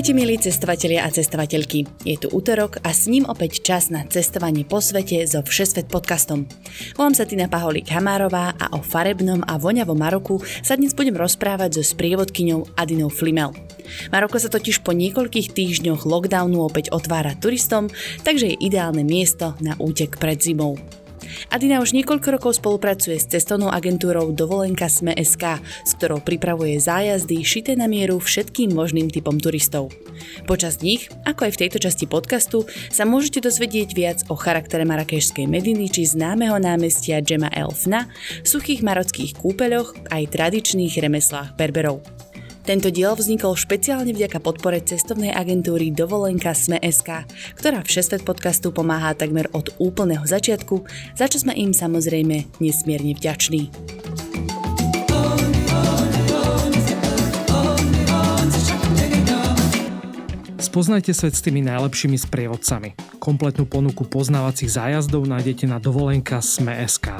Ahojte milí cestovatelia a cestovateľky. Je tu útorok a s ním opäť čas na cestovanie po svete so Všesvet podcastom. Volám sa Tina Paholík Hamárová a o farebnom a voňavom Maroku sa dnes budem rozprávať so sprievodkyňou Adinou Flimel. Maroko sa totiž po niekoľkých týždňoch lockdownu opäť otvára turistom, takže je ideálne miesto na útek pred zimou. Adina už niekoľko rokov spolupracuje s cestovnou agentúrou Dovolenka Sme.sk, s ktorou pripravuje zájazdy šité na mieru všetkým možným typom turistov. Počas nich, ako aj v tejto časti podcastu, sa môžete dozvedieť viac o charaktere marakešskej Mediny či známeho námestia Džema Elfna, suchých marockých kúpeľoch aj tradičných remeslách Berberov. Tento diel vznikol špeciálne vďaka podpore cestovnej agentúry Dovolenka Sme.sk, ktorá v 6 podcastu pomáha takmer od úplného začiatku, za čo sme im samozrejme nesmierne vďační. Spoznajte svet s tými najlepšími sprievodcami. Kompletnú ponuku poznávacích zájazdov nájdete na dovolenka Sme.sk.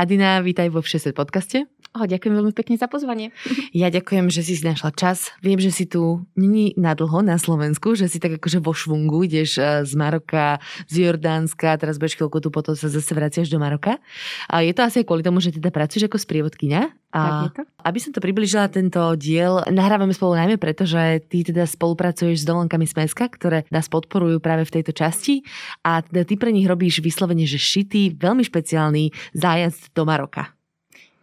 Adina, vítaj vo Všeset podcaste. Oh, ďakujem veľmi pekne za pozvanie. Ja ďakujem, že si si našla čas. Viem, že si tu není na dlho na Slovensku, že si tak akože vo švungu, ideš eh, z Maroka, z Jordánska, teraz budeš chvíľku tu, potom sa zase vraciaš do Maroka. A je to asi aj kvôli tomu, že teda pracuješ ako sprievodkynia. A tak je to. Aby som to približila tento diel, nahrávame spolu najmä preto, že ty teda spolupracuješ s dovolenkami Smeska, ktoré nás podporujú práve v tejto časti a teda ty pre nich robíš vyslovene, že šitý, veľmi špeciálny zájazd do Maroka.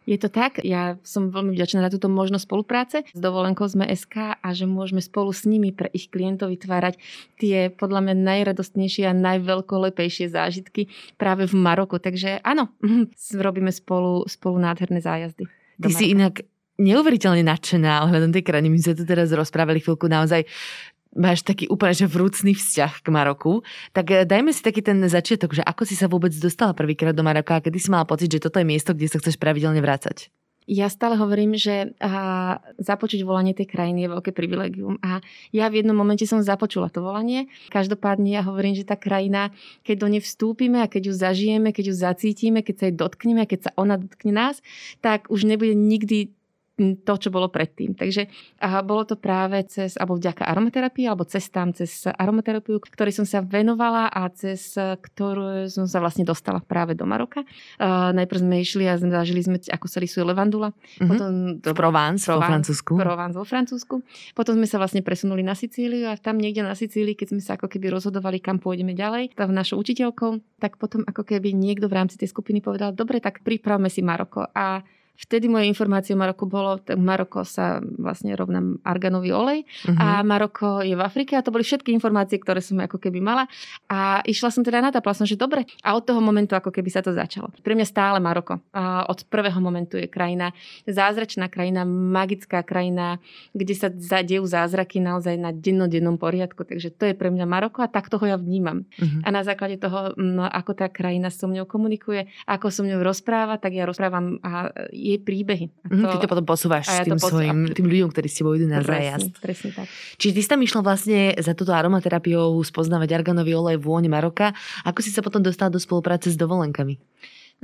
Je to tak, ja som veľmi vďačná za túto možnosť spolupráce s dovolenkou sme SK a že môžeme spolu s nimi pre ich klientov vytvárať tie podľa mňa najradostnejšie a najveľkolepejšie zážitky práve v Maroku. Takže áno, robíme spolu, spolu nádherné zájazdy. Ty si inak neuveriteľne nadšená ohľadom tej krajiny. My sme tu teraz rozprávali chvíľku naozaj máš taký úplne že vrúcný vzťah k Maroku, tak eh, dajme si taký ten začiatok, že ako si sa vôbec dostala prvýkrát do Maroka a kedy si mala pocit, že toto je miesto, kde sa chceš pravidelne vrácať? Ja stále hovorím, že a, započuť volanie tej krajiny je veľké privilegium. A ja v jednom momente som započula to volanie. Každopádne ja hovorím, že tá krajina, keď do nej vstúpime a keď ju zažijeme, keď ju zacítime, keď sa jej dotkneme a keď sa ona dotkne nás, tak už nebude nikdy to, čo bolo predtým. Takže a bolo to práve cez, alebo vďaka aromaterapii, alebo cestám cez aromaterapiu, ktorej som sa venovala a cez ktorú som sa vlastne dostala práve do Maroka. A najprv sme išli a zažili sme, ako sa rysuje levandula. Mm-hmm. Potom do Provence, Provence vo Francúzsku. Provence vo Francúzsku. Potom sme sa vlastne presunuli na Sicíliu a tam niekde na Sicílii, keď sme sa ako keby rozhodovali, kam pôjdeme ďalej, tam našou učiteľkou, tak potom ako keby niekto v rámci tej skupiny povedal, dobre, tak pripravme si Maroko. A Vtedy moje informácie o Maroku bolo, tak Maroko sa vlastne rovná arganový olej uh-huh. a Maroko je v Afrike a to boli všetky informácie, ktoré som ako keby mala a išla som teda na to, som, že dobre a od toho momentu ako keby sa to začalo. Pre mňa stále Maroko. A od prvého momentu je krajina, zázračná krajina, magická krajina, kde sa dejú zázraky naozaj na dennodennom poriadku. Takže to je pre mňa Maroko a tak toho ja vnímam. Uh-huh. A na základe toho, no, ako tá krajina so mňou komunikuje, ako so mňou rozpráva, tak ja rozprávam a jej príbehy. A mhm, to, Ty to potom posúvaš ja tým, svojim, tým ľuďom, ktorí s tebou idú na zájazd. Presne tak. Čiže ty si tam išla vlastne za túto aromaterapiou spoznávať arganový olej, vône Maroka. Ako si sa potom dostala do spolupráce s dovolenkami?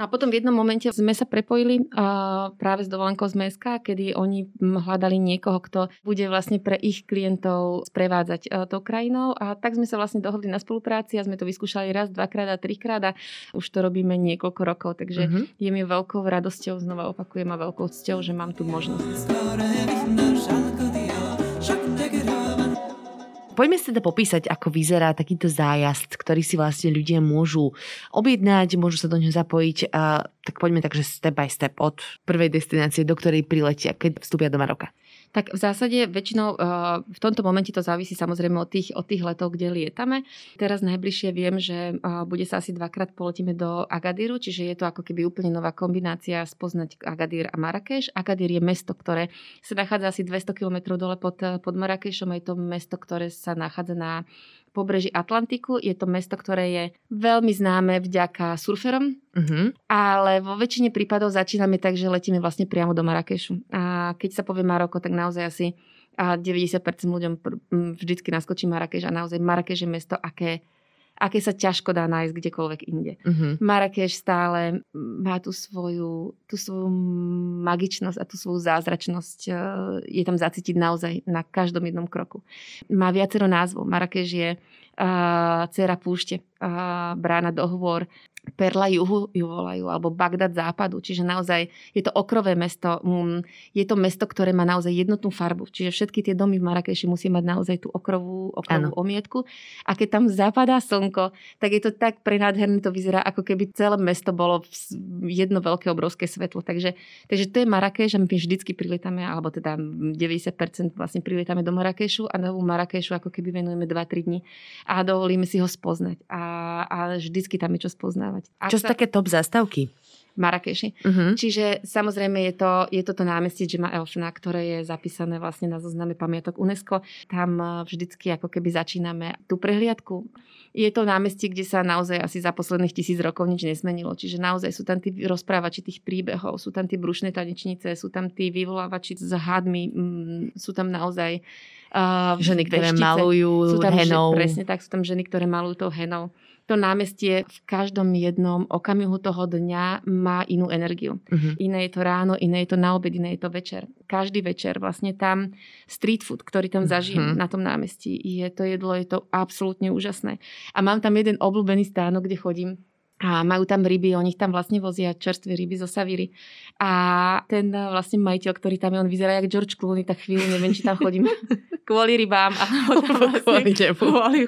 No a potom v jednom momente sme sa prepojili uh, práve s dovolenkou z Meska, kedy oni hľadali niekoho, kto bude vlastne pre ich klientov sprevádzať uh, tou krajinou a tak sme sa vlastne dohodli na spolupráci a sme to vyskúšali raz, dvakrát a trikrát a už to robíme niekoľko rokov, takže uh-huh. je mi veľkou radosťou, znova opakujem a veľkou cťou, že mám tu možnosť. Poďme si teda popísať, ako vyzerá takýto zájazd, ktorý si vlastne ľudia môžu objednať, môžu sa do ňoho zapojiť. A, tak poďme takže step by step od prvej destinácie, do ktorej priletia, keď vstúpia do Maroka. Tak v zásade väčšinou eh, v tomto momente to závisí samozrejme od tých, od tých letov, kde lietame. Teraz najbližšie viem, že eh, bude sa asi dvakrát poletíme do Agadíru, čiže je to ako keby úplne nová kombinácia spoznať Agadír a Marrakeš. Agadír je mesto, ktoré sa nachádza asi 200 km dole pod, pod Marrakešom. Je to mesto, ktoré sa nachádza na pobreží Atlantiku. Je to mesto, ktoré je veľmi známe vďaka surferom, Uh-huh. ale vo väčšine prípadov začíname tak, že letíme vlastne priamo do Marrakešu. A keď sa povie Maroko, tak naozaj asi a 90% ľuďom vždycky naskočí Marrakeš a naozaj Marrakeš je mesto, aké aké sa ťažko dá nájsť kdekoľvek inde. Uh-huh. Marrakeš stále má tú svoju, tú svoju magičnosť a tú svoju zázračnosť. E, je tam zacítiť naozaj na každom jednom kroku. Má viacero názvov. Marrakeš je uh, dcera púšte, uh, brána do hôr, Perla juhu ju volajú, alebo Bagdad západu. Čiže naozaj je to okrové mesto. Mm, je to mesto, ktoré má naozaj jednotnú farbu. Čiže všetky tie domy v Marrakeši musí mať naozaj tú okrovú, okrovú omietku. A keď tam zapadá slnko, tak je to tak prenádherné, to vyzerá, ako keby celé mesto bolo jedno veľké obrovské svetlo. Takže, takže to je Marrakeš a my vždycky prilietáme, alebo teda 90% vlastne prilietáme do Marrakešu a novú Marrakešu ako keby venujeme 2-3 dní a dovolíme si ho spoznať. A, a vždycky tam je čo spoznať objednávať. Čo sú také top zastavky? Marrakeši. Uh-huh. Čiže samozrejme je to, je to to námestie Džema Elfna, ktoré je zapísané vlastne na zozname pamiatok UNESCO. Tam eh, vždycky ako keby začíname tú prehliadku. Je to námestie, kde sa naozaj asi za posledných tisíc rokov nič nesmenilo. Čiže naozaj sú tam tí rozprávači tých príbehov, sú tam tie brušné tanečnice, sú tam tí vyvolávači s hadmi, mm, sú tam naozaj uh, ženy, ktoré veštice. malujú sú tam, henou. Že, presne tak, sú tam ženy, ktoré malujú tou henou to námestie v každom jednom okamihu toho dňa má inú energiu. Uh-huh. Iné je to ráno, iné je to na obed, iné je to večer. Každý večer vlastne tam street food, ktorý tam zažijem uh-huh. na tom námestí, je to jedlo, je to absolútne úžasné. A mám tam jeden obľúbený stánok, kde chodím a majú tam ryby, oni tam vlastne vozia čerstvé ryby zo Savíry. A ten eh, vlastne majiteľ, ktorý tam je, on vyzerá jak George Clooney, tak chvíľu neviem, či tam chodím kvôli rybám. Alebo tam vlastne, kvôli nemu. Kvôli,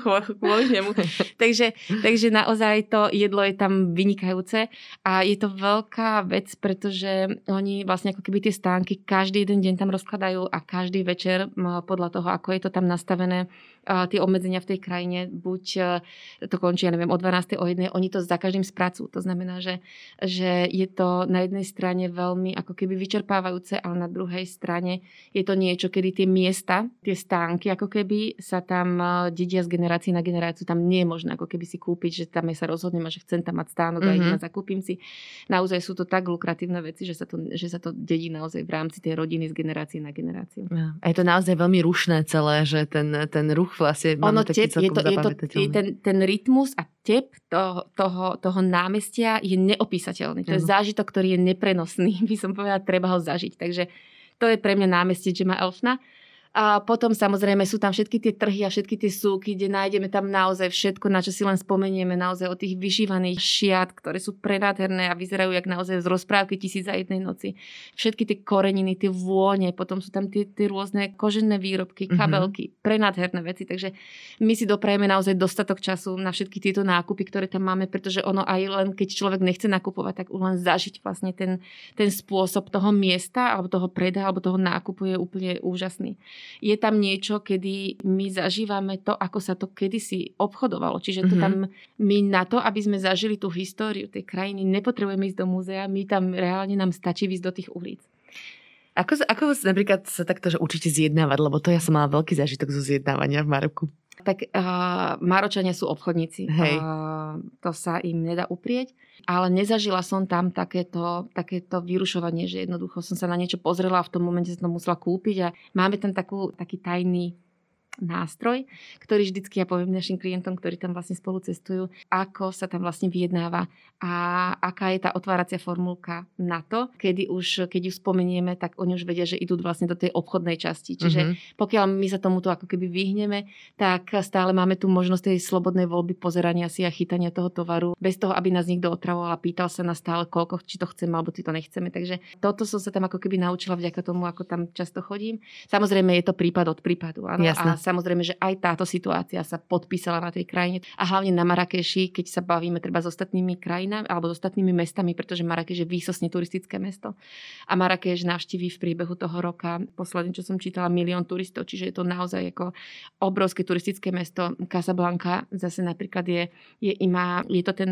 kvôli nemu. takže, takže naozaj to jedlo je tam vynikajúce a je to veľká vec, pretože oni vlastne ako keby tie stánky každý jeden deň tam rozkladajú a každý večer podľa toho, ako je to tam nastavené, tie obmedzenia v tej krajine, buď e, to končí, ja neviem, o 12. o 1. oni to za každým spracujú. To znamená, že, že je to na jednej strane veľmi ako keby vyčerpávajúce, ale na druhej strane je to niečo, kedy tie miesta, tie stánky, ako keby sa tam e, dedia z generácie na generáciu, tam nie je možné ako keby si kúpiť, že tam ja sa rozhodnem a že chcem tam mať stánok mm-hmm. a idem a zakúpim si. Naozaj sú to tak lukratívne veci, že sa to, že sa to dedí naozaj v rámci tej rodiny z generácie na generáciu. A je to naozaj veľmi rušné celé, že ten, ten ruch ruch vlastne ono tep, je to, je to, je ten, ten rytmus a tep toho, toho, toho námestia je neopísateľný. To je zážitok, ktorý je neprenosný. By som povedala, treba ho zažiť. Takže to je pre mňa námestie Jema Elfna. A potom samozrejme sú tam všetky tie trhy a všetky tie súky, kde nájdeme tam naozaj všetko, na čo si len spomenieme, naozaj o tých vyšívaných šiat, ktoré sú prenádherné a vyzerajú jak naozaj z rozprávky tisíc za jednej noci. Všetky tie koreniny, tie vône, potom sú tam tie, tie rôzne kožené výrobky, mhm. kabelky, mm-hmm. prenádherné veci. Takže my si doprajeme naozaj dostatok času na všetky tieto nákupy, ktoré tam máme, pretože ono aj len keď človek nechce nakupovať, tak len zažiť vlastne ten, ten spôsob toho miesta alebo toho predaja alebo toho nákupu je úplne úžasný je tam niečo, kedy my zažívame to, ako sa to kedysi obchodovalo. Čiže to mm-hmm. tam my na to, aby sme zažili tú históriu tej krajiny, nepotrebujeme ísť do múzea, my tam reálne nám stačí ísť do tých ulic. Ako, ako napríklad sa takto že určite zjednávať, lebo to ja som mala veľký zážitok zo zjednávania v Maroku. Tak uh, Maročania sú obchodníci. Hej. Uh, to sa im nedá uprieť ale nezažila som tam takéto, takéto vyrušovanie, že jednoducho som sa na niečo pozrela a v tom momente som to musela kúpiť a máme tam takú, taký tajný nástroj, ktorý vždycky ja poviem našim klientom, ktorí tam vlastne spolu cestujú, ako sa tam vlastne vyjednáva a aká je tá otváracia formulka na to, kedy už, keď ju spomenieme, tak oni už vedia, že idú vlastne do tej obchodnej časti. Čiže mm-hmm. pokiaľ my sa tomuto ako keby vyhneme, tak stále máme tu možnosť tej slobodnej voľby pozerania si a chytania toho tovaru, bez toho, aby nás niekto otravoval a pýtal sa na stále, koľko, či to chceme alebo či to nechceme. Takže toto som sa tam ako keby naučila vďaka tomu, ako tam často chodím. Samozrejme je to prípad od prípadu. Áno? A samozrejme, že aj táto situácia sa podpísala na tej krajine a hlavne na Marrakeši, keď sa bavíme treba s ostatnými krajinami alebo s ostatnými mestami, pretože Marrakeš je výsosne turistické mesto. A Marrakeš navštíví v priebehu toho roka, posledne, čo som čítala, milión turistov, čiže je to naozaj ako obrovské turistické mesto. Casablanca zase napríklad je, je, ima, je to ten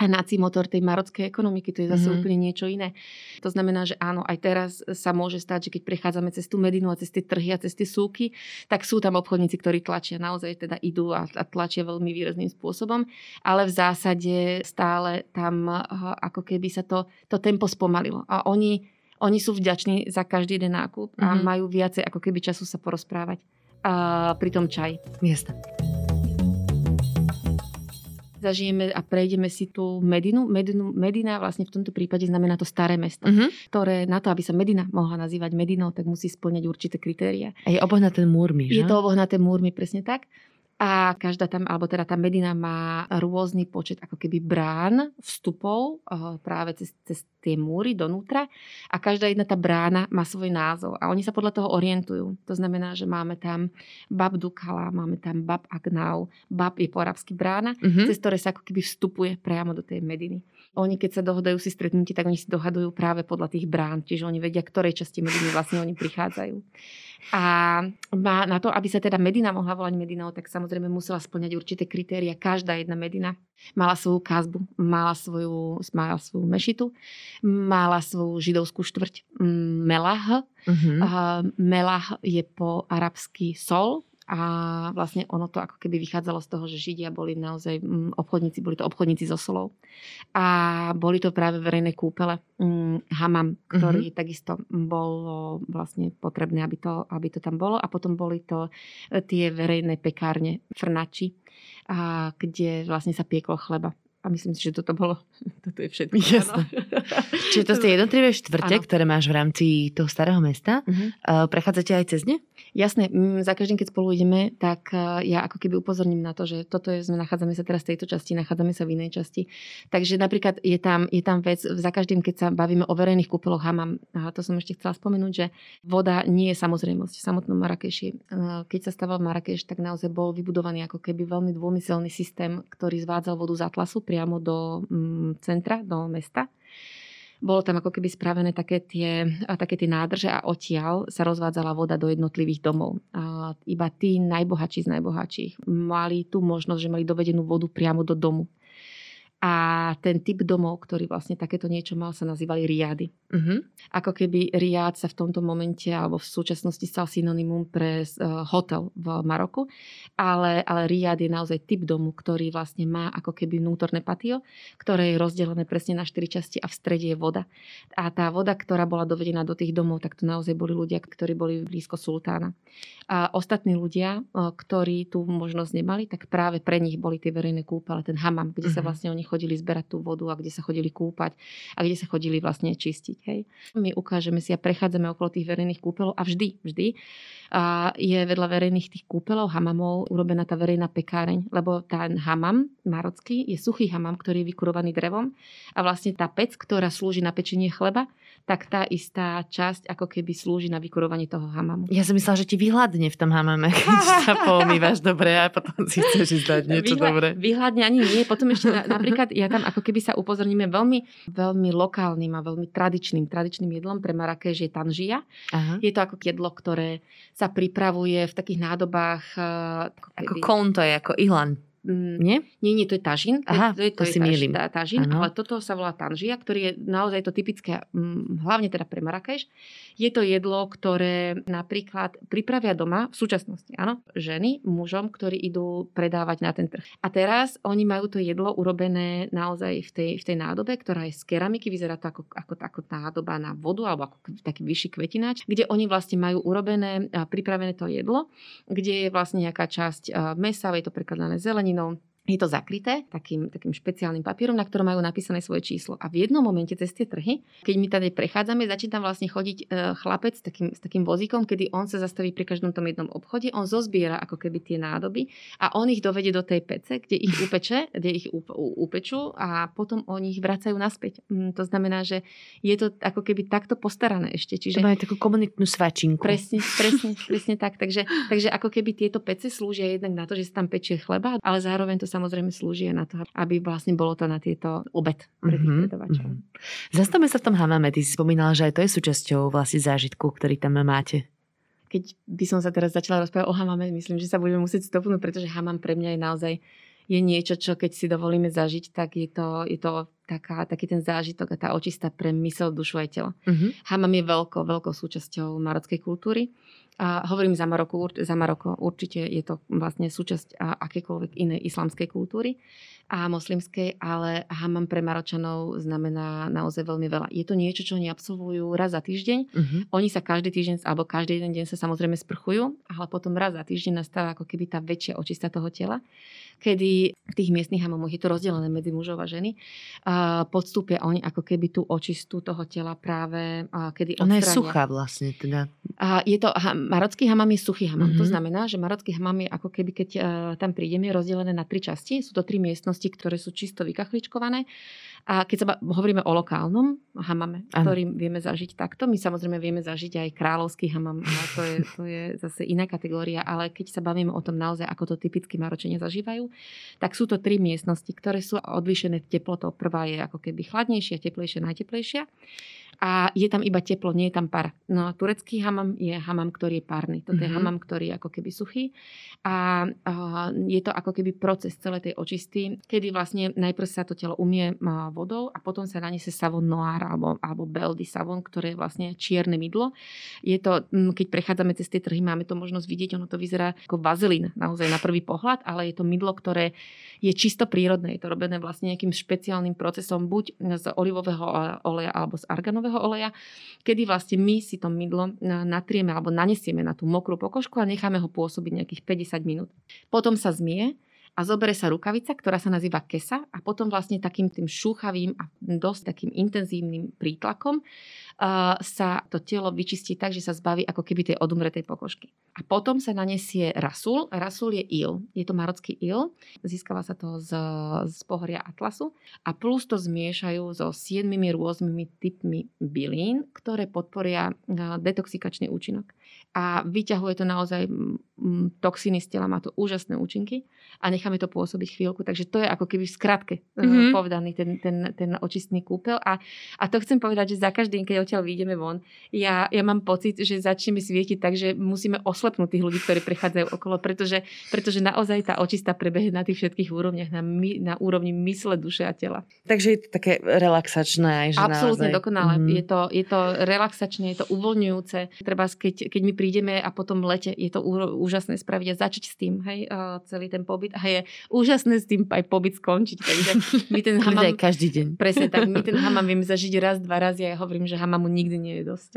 hnací motor tej marockej ekonomiky, to je zase Mhm. úplne niečo iné. To znamená, že áno, aj teraz sa môže stať, že keď prechádzame cez tú Medinu a cez tie trhy a cez tie súky, tak sú tam obchodníci, ktorí tlačia, naozaj teda idú a, a tlačia veľmi výrazným spôsobom, ale v zásade stále tam uh, ako keby sa to, to tempo spomalilo. A oni, oni sú vďační za každý jeden nákup a Mhm. majú viacej ako keby času sa porozprávať. A pri tom čaj Jasné. Zažijeme a prejdeme si tú Medinu. Medinu. Medina vlastne v tomto prípade znamená to staré mesto, Mhm. ktoré na to, aby sa Medina mohla nazývať Medinou, tak musí splňať určité kritéria. A je obohnaté múrmi, že? Je to obohnaté múrmi, presne tak. A každá tam, alebo teda tá Medina má rôzny počet ako keby brán, vstupov eh, práve cez, cez tie múry donútra a každá jedna tá brána má svoj názov a oni sa podľa toho orientujú. To znamená, že máme tam Bab Dukala, máme tam Bab Agnau, Bab je po arabsky brána, Mhm. cez ktoré sa ako keby vstupuje priamo do tej Mediny. Oni keď sa dohodajú si stretnutie, tak oni si dohadujú práve podľa tých brán, čiže oni vedia, ktorej časti Mediny vlastne oni prichádzajú. A má na to, aby sa teda Medina mohla volať Medinou, tak samozrejme musela splňať určité kritéria. Každá jedna Medina mala svoju kázbu, mala svoju, mala svoju mešitu, mala svoju židovskú štvrť Melah. Mhm. Uh, Melah je po arabsky sol, a vlastne ono to ako keby vychádzalo z toho, že Židia boli naozaj mm, obchodníci, boli to obchodníci so solou. A boli to práve verejné kúpele, mm, hamam, ktorý takisto bolo vlastne potrebné, aby to, aby to tam bolo. A potom boli to e, tie verejné pekárne, frnači, a kde vlastne sa pieklo chleba. A myslím si, že toto bolo, toto je všetko. Jasné. Čiže to sú tie jednotlivé štvrte, Áno. ktoré máš v rámci toho starého mesta. Mhm. Uh, prechádzate aj cez ne? Jasné, za každým, keď spolu ideme, tak eh, ja ako keby upozorním na to, že toto je, sme, nachádzame sa teraz v tejto časti, nachádzame sa v inej časti. Takže napríklad je tam, je tam vec, za každým, keď sa bavíme o verejných kúpeloch hamam, a to som ešte chcela spomenúť, že voda nie je samozrejmosť v samotnom Marrakeši. Eh, Keď sa staval Marrakeš, tak naozaj bol vybudovaný ako keby veľmi dômyselný systém, ktorý zvádzal vodu z Atlasu priamo do mm, centra, do mesta. Bolo tam ako keby spravené také tie, také tie nádrže a odtiaľ sa rozvádzala voda do jednotlivých domov. A iba tí najbohatší z najbohatších mali tú možnosť, že mali dovedenú vodu priamo do domu. A ten typ domov, ktorý vlastne takéto niečo mal, sa nazývali riady. Uh-huh. Ako keby riad sa v tomto momente alebo v súčasnosti stal synonymum pre uh, hotel v Maroku, ale, ale riad je naozaj typ domu, ktorý vlastne má ako keby vnútorné patio, ktoré je rozdelené presne na štyri časti a v strede je voda. A tá voda, ktorá bola dovedená do tých domov, tak to naozaj boli ľudia, ktorí boli blízko sultána. A ostatní ľudia, uh, ktorí tú možnosť nemali, tak práve pre nich boli tie verejné kúpele, ten hamam, kde sa Mhm. vlastne oni chodili zberať tú vodu a kde sa chodili kúpať a kde sa chodili vlastne čistiť. Hej. My ukážeme si a prechádzame okolo tých verejných kúpelov a vždy, vždy a je vedľa verejných tých kúpelov, hamamov urobená tá verejná pekáreň, lebo ten hamam marocký je suchý hamam, ktorý je vykurovaný drevom a vlastne tá pec, ktorá slúži na pečenie chleba, tak tá istá časť ako keby slúži na vykurovanie toho hamamu. Ja som myslela, že ti vyhľadne v tom hamame, keď sa poumývaš dobre a potom si chceš ísť dať niečo Vyhľa- dobré. Vyhľadne ani nie. Potom ešte na, napríklad ja tam ako keby sa upozorníme veľmi, veľmi lokálnym a veľmi tradičným, tradičným jedlom pre Marrakeš je tanžia. Aha. Je to ako jedlo, ktoré sa pripravuje v takých nádobách. eh, Ako, Ako keby- kon to je, ako ihlan, Mm, nie? nie, nie, to je tažín. Aha, to je, to je si taž- mýlim. tá- tažín, Áno. ale toto sa volá tanžia, ktorý je naozaj to typické, mm, hlavne teda pre Marrakeš. Je to jedlo, ktoré napríklad pripravia doma v súčasnosti, áno, ženy mužom, ktorí idú predávať na ten trh. A teraz oni majú to jedlo urobené naozaj v tej, v tej nádobe, ktorá je z keramiky, vyzerá to ako, ako, ako nádoba na vodu alebo ako taký vyšší kvetináč, kde oni vlastne majú urobené a pripravené to jedlo, kde je vlastne nejaká časť a, mesa, je to prekladané tkaninią je to zakryté takým, takým špeciálnym papierom, na ktorom majú napísané svoje číslo. A v jednom momente cez tie trhy, keď my tady prechádzame, začína tam vlastne chodiť e, chlapec s takým, s takým vozíkom, kedy on sa zastaví pri každom tom jednom obchode, on zozbiera ako keby tie nádoby a on ich dovede do tej pece, kde ich upeče, kde ich upečú a potom oni ich vracajú naspäť. Mm, to znamená, že je to ako keby takto postarané ešte. Že Čiže majú takú komunitnú svačinku. Presne, presne, presne tak. Takže, takže ako keby tieto pece slúžia jednak na to, že sa tam pečie chleba, ale zároveň to samozrejme slúži aj na to, aby vlastne bolo to na tieto obed pre tých Mhm, predavačov. mhm. Zastavme sa v tom hamame. Ty si spomínala, že aj to je súčasťou vlastne zážitku, ktorý tam máte. Keď by som sa teraz začala rozprávať o hamame, myslím, že sa budeme musieť stopnúť, pretože hamam pre mňa je naozaj je niečo, čo keď si dovolíme zažiť, tak je to, je to taká, taký ten zážitok a tá očista pre mysel, dušu aj telo. Uh-huh. Hamam je veľkou, veľkou súčasťou marockej kultúry. A hovorím za Maroko, za Maroko, určite je to vlastne súčasť akékoľvek inej islamskej kultúry a moslimskej, ale hamam pre Maročanov znamená naozaj veľmi veľa. Je to niečo, čo oni absolvujú raz za týždeň. Uh-huh. Oni sa každý týždeň, alebo každý jeden deň sa samozrejme sprchujú, ale potom raz za týždeň nastáva ako keby tá väčšia očista toho tela kedy v tých miestnych hamomoch je to rozdelené medzi mužov a ženy. A podstúpia oni ako keby tú očistu toho tela práve, a kedy Ona je suchá vlastne teda. A je to, ha, marocký hamam je suchý hamam. Mm-hmm. To znamená, že marocký hamam je ako keby, keď uh, tam prídeme, rozdelené na tri časti. Sú to tri miestnosti, ktoré sú čisto vykachličkované. A keď sa hovoríme o lokálnom hamame, ktorým vieme zažiť takto, my samozrejme vieme zažiť aj kráľovský hamam, ale to je, to je zase iná kategória, ale keď sa bavíme o tom naozaj, ako to typicky Maročania zažívajú, tak sú to tri miestnosti, ktoré sú odlišené teplotou. Prvá je ako keby chladnejšia, teplejšia, najteplejšia a je tam iba teplo, nie je tam par. No turecký hamam je hamam, ktorý je párny. Toto mm-hmm. je mhm. hamam, ktorý je ako keby suchý a, a je to ako keby proces celej tej očisty, kedy vlastne najprv sa to telo umie vodou a potom sa naniesie savon noir alebo, alebo beldy savon, ktoré je vlastne čierne mydlo. Je to, keď prechádzame cez tie trhy, máme to možnosť vidieť, ono to vyzerá ako vazelín naozaj na prvý pohľad, ale je to mydlo, ktoré je čisto prírodné. Je to robené vlastne nejakým špeciálnym procesom, buď z olivového oleja alebo z arganového oleja, kedy vlastne my si to mydlo natrieme alebo nanesieme na tú mokrú pokožku a necháme ho pôsobiť nejakých 50 minút. Potom sa zmie a zobere sa rukavica, ktorá sa nazýva kesa a potom vlastne takým tým šúchavým a dosť takým intenzívnym prítlakom sa to telo vyčistí tak, že sa zbaví ako keby tej odumretej pokožky. A potom sa nanesie rasul. Rasul je il. Je to marocký il. Získava sa to z, z pohoria Atlasu. A plus to zmiešajú so siedmimi rôznymi typmi bylín, ktoré podporia detoxikačný účinok a vyťahuje to naozaj toxiny z tela, má to úžasné účinky a necháme to pôsobiť chvíľku. Takže to je ako keby v skratke mm-hmm. povedaný ten, ten, ten očistný kúpel. A, a to chcem povedať, že za každým, keď odtiaľ vyjdeme von, ja, ja mám pocit, že začneme svietiť tak, že musíme oslepnúť tých ľudí, ktorí prechádzajú okolo, pretože, pretože naozaj tá očista prebehne na tých všetkých úrovniach, na, my, na úrovni mysle, duše a tela. Takže je to také relaxačné. Aj, že Absolútne naozaj... dokonale. Mm-hmm. Je, to, je to relaxačné, je to uvoľňujúce. Treba, keď, keď my prídeme a potom lete je to úžasné spraviť a začať s tým, hej, celý ten pobyt a je úžasné s tým aj pobyt skončiť. Takže my ten hamam... každý deň. Presne tak, my ten hamam vieme zažiť raz, dva razy a ja hovorím, že hamamu nikdy nie je dosť.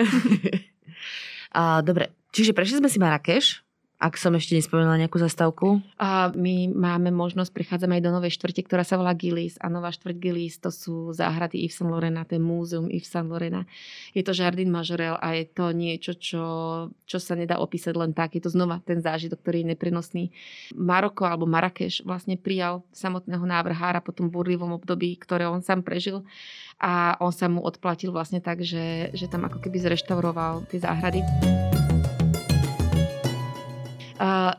a, dobre, čiže prešli sme si Marrakeš, ak som ešte nespomenula nejakú zastávku. A my máme možnosť, prichádzame aj do novej štvrte, ktorá sa volá Gilis. A nová štvrť Gilis, to sú záhrady Yves Saint Lorena, to je múzeum Yves Saint Lorena. Je to Jardin Majorel a je to niečo, čo, čo sa nedá opísať len tak. Je to znova ten zážitok, ktorý je neprenosný. Maroko alebo Marrakeš vlastne prijal samotného návrhára po tom burlivom období, ktoré on sám prežil a on sa mu odplatil vlastne tak, že, že tam ako keby zreštauroval tie záhrady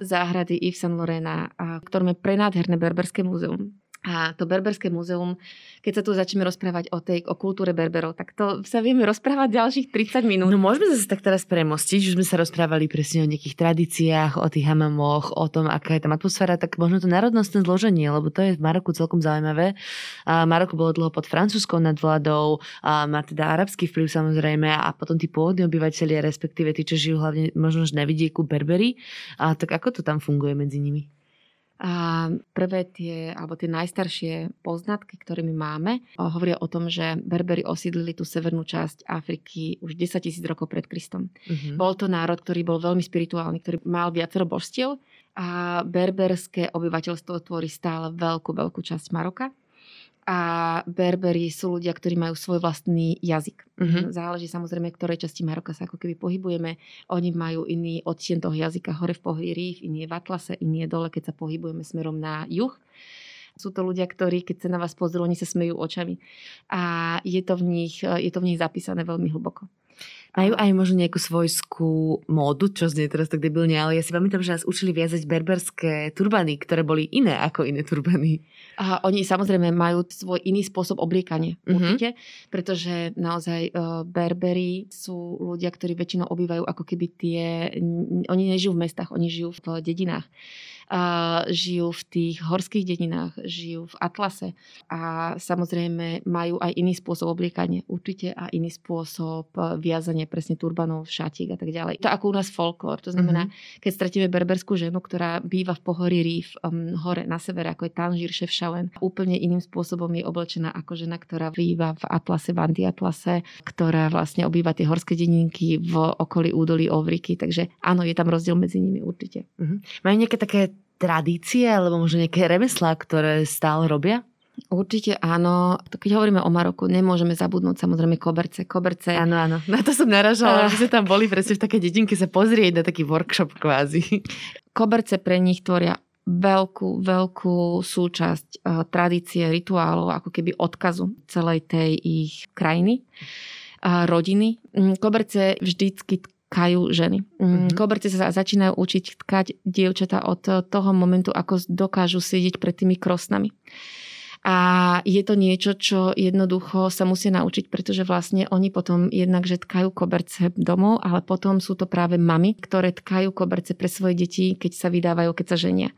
záhrady Yves Saint Lorena, ktoré je prenádherné berberské múzeum. A to Berberské múzeum, keď sa tu začneme rozprávať o tej, o kultúre Berberov, tak to sa vieme rozprávať ďalších 30 minút. No môžeme zase tak teraz premostiť, že sme sa rozprávali presne o nejakých tradíciách, o tých hamamoch, o tom, aká je tam atmosféra, tak možno to národnostné zloženie, lebo to je v Maroku celkom zaujímavé. A Maroko bolo dlho pod francúzskou nadvládou, a má teda arabský vplyv samozrejme a potom tí pôvodní obyvateľia, respektíve tí, čo žijú hlavne možno na vidieku Berberi. A tak ako to tam funguje medzi nimi? A prvé tie, alebo tie najstaršie poznatky, ktoré my máme, hovoria o tom, že Berberi osídlili tú severnú časť Afriky už 10 tisíc rokov pred Kristom. Uh-huh. Bol to národ, ktorý bol veľmi spirituálny, ktorý mal viacero božstiev a berberské obyvateľstvo tvorí stále veľkú, veľkú časť Maroka a Berberi sú ľudia, ktorí majú svoj vlastný jazyk. Uh-huh. Záleží samozrejme, ktorej časti Maroka sa ako keby pohybujeme. Oni majú iný odtien toho jazyka hore v Pohríri, iný je v Atlase, iný je dole, keď sa pohybujeme smerom na juh. Sú to ľudia, ktorí, keď sa na vás pozrú, oni sa smejú očami. A je to v nich, je to v nich zapísané veľmi hlboko. Majú aj možno nejakú svojskú módu, čo znie teraz tak debilne, ale ja si pamätám, že nás učili viazať berberské turbany, ktoré boli iné ako iné turbany. A oni samozrejme majú svoj iný spôsob obliekania, mm-hmm. určite, pretože naozaj uh, Berberi sú ľudia, ktorí väčšinou obývajú ako keby tie, oni nežijú v mestách, oni žijú v dedinách žijú v tých horských dedinách, žijú v Atlase a samozrejme majú aj iný spôsob obliekania určite a iný spôsob e, viazania presne turbanov, šatík a tak ďalej. To ako u nás folklór, to znamená, mm-hmm. keď stretíme berberskú ženu, ktorá býva v pohorí Rif, um, hore na severe, ako je Tanžír, Šefšalen, úplne iným spôsobom je oblečená ako žena, ktorá býva v Atlase, v Antiatlase, ktorá vlastne obýva tie horské dedinky v okolí údolí Ovriky, takže áno, je tam rozdiel medzi nimi určite. Mm-hmm. Majú nejaké také tradície alebo možno nejaké remeslá, ktoré stále robia? Určite áno. Keď hovoríme o Maroku, nemôžeme zabudnúť samozrejme koberce. Koberce. Áno, áno. Na to som naražala. Uh, My sme tam boli presne v takej dedinke sa pozrieť na taký workshop kvázi. Koberce pre nich tvoria veľkú, veľkú súčasť uh, tradície, rituálov, ako keby odkazu celej tej ich krajiny, uh, rodiny. Mm, koberce vždycky tkajú ženy. Mm-hmm. Koberce sa začínajú učiť tkať dievčata od toho momentu, ako dokážu sedieť pred tými krosnami. A je to niečo, čo jednoducho sa musia naučiť, pretože vlastne oni potom jednak, že tkajú koberce domov, ale potom sú to práve mamy, ktoré tkajú koberce pre svoje deti, keď sa vydávajú, keď sa ženia.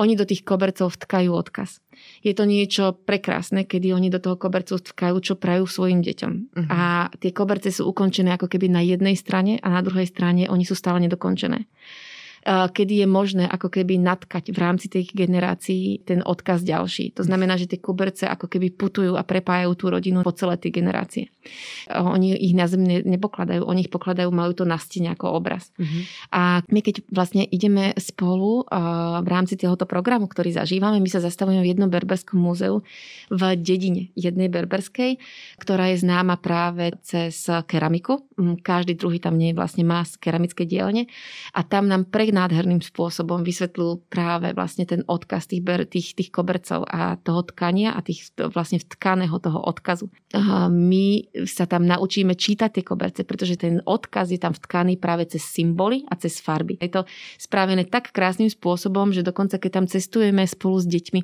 Oni do tých kobercov vtkajú odkaz. Je to niečo prekrásne, kedy oni do toho kobercu vtkajú, čo prajú svojim deťom. Uh-huh. A tie koberce sú ukončené ako keby na jednej strane a na druhej strane oni sú stále nedokončené kedy je možné ako keby natkať v rámci tých generácií ten odkaz ďalší. To znamená, že tie koberce ako keby putujú a prepájajú tú rodinu po celé tie generácie. Oni ich na zem nepokladajú, oni ich pokladajú, majú to na stene ako obraz. Uh-huh. A my keď vlastne ideme spolu v rámci tohoto programu, ktorý zažívame, my sa zastavujeme v jednom berberskom múzeu v dedine jednej berberskej, ktorá je známa práve cez keramiku. Každý druhý tam nie vlastne má keramické dielne a tam nám pre nádherným spôsobom vysvetlil práve vlastne ten odkaz tých, ber, tých, tých kobercov a toho tkania a tých vlastne tkaného toho odkazu. My sa tam naučíme čítať tie koberce, pretože ten odkaz je tam vtkaný práve cez symboly a cez farby. Je to spravené tak krásnym spôsobom, že dokonca keď tam cestujeme spolu s deťmi,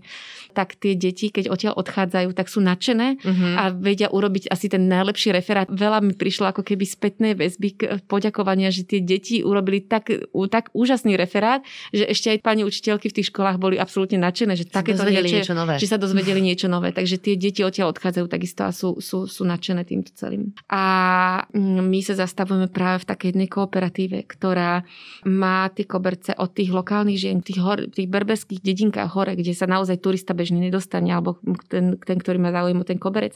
tak tie deti, keď odtiaľ odchádzajú, tak sú nadšené uh-huh. a vedia urobiť asi ten najlepší referát. Veľa mi prišlo ako keby spätné väzby poďakovania, že tie deti urobili tak, tak úžasný referát, že ešte aj pani učiteľky v tých školách boli absolútne nadšené, že takéto niečo, niečo nové. že sa dozvedeli niečo nové. Takže tie deti odtiaľ odchádzajú takisto a sú, sú, sú nadšené týmto celým. A mm, my sa zastavujeme práve v takej jednej kooperatíve, ktorá má tie koberce od tých lokálnych žien, tých, hor, tých berbeských dedinkách hore, kde sa naozaj turista bežne nedostane, alebo ten, ten ktorý má záujem o ten koberec,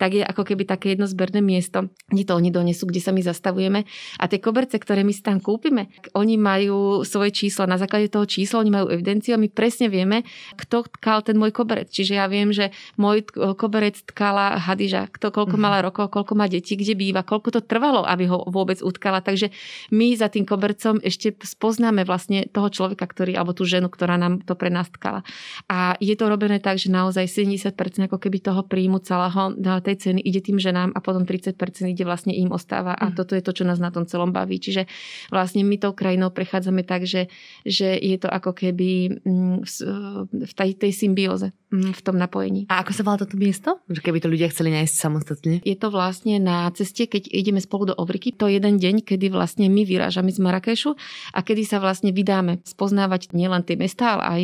tak je ako keby také jedno zberné miesto, kde to oni donesú, kde sa my zastavujeme. A tie koberce, ktoré my si tam kúpime, oni majú svoje číslo. Na základe toho čísla oni majú evidenciu a my presne vieme, kto tkal ten môj koberec. Čiže ja viem, že môj koberec tkala Hadiža, kto koľko mhm. mala rokov, koľko má detí, kde býva, koľko to trvalo, aby ho vôbec utkala. Takže my za tým kobercom ešte spoznáme vlastne toho človeka, ktorý, alebo tú ženu, ktorá nám to pre nás tkala. A je to robené tak, že naozaj 70% ako keby toho príjmu celého tej ceny ide tým ženám a potom 30% ide vlastne im ostáva. A mm. toto je to, čo nás na tom celom baví. Čiže vlastne my tou krajinou prechádzame tak, že, že je to ako keby mm, v tej, tej symbióze, mm, v tom napojení. A ako sa volá toto miesto? Že keby to ľudia chceli nájsť samostatne? Je to vlastne na ceste, keď ideme spolu do Ovriky. To je jeden deň, kedy vlastne my vyrážame z Marrakešu a kedy sa vlastne vydáme spoznávať nielen tie mesta, ale aj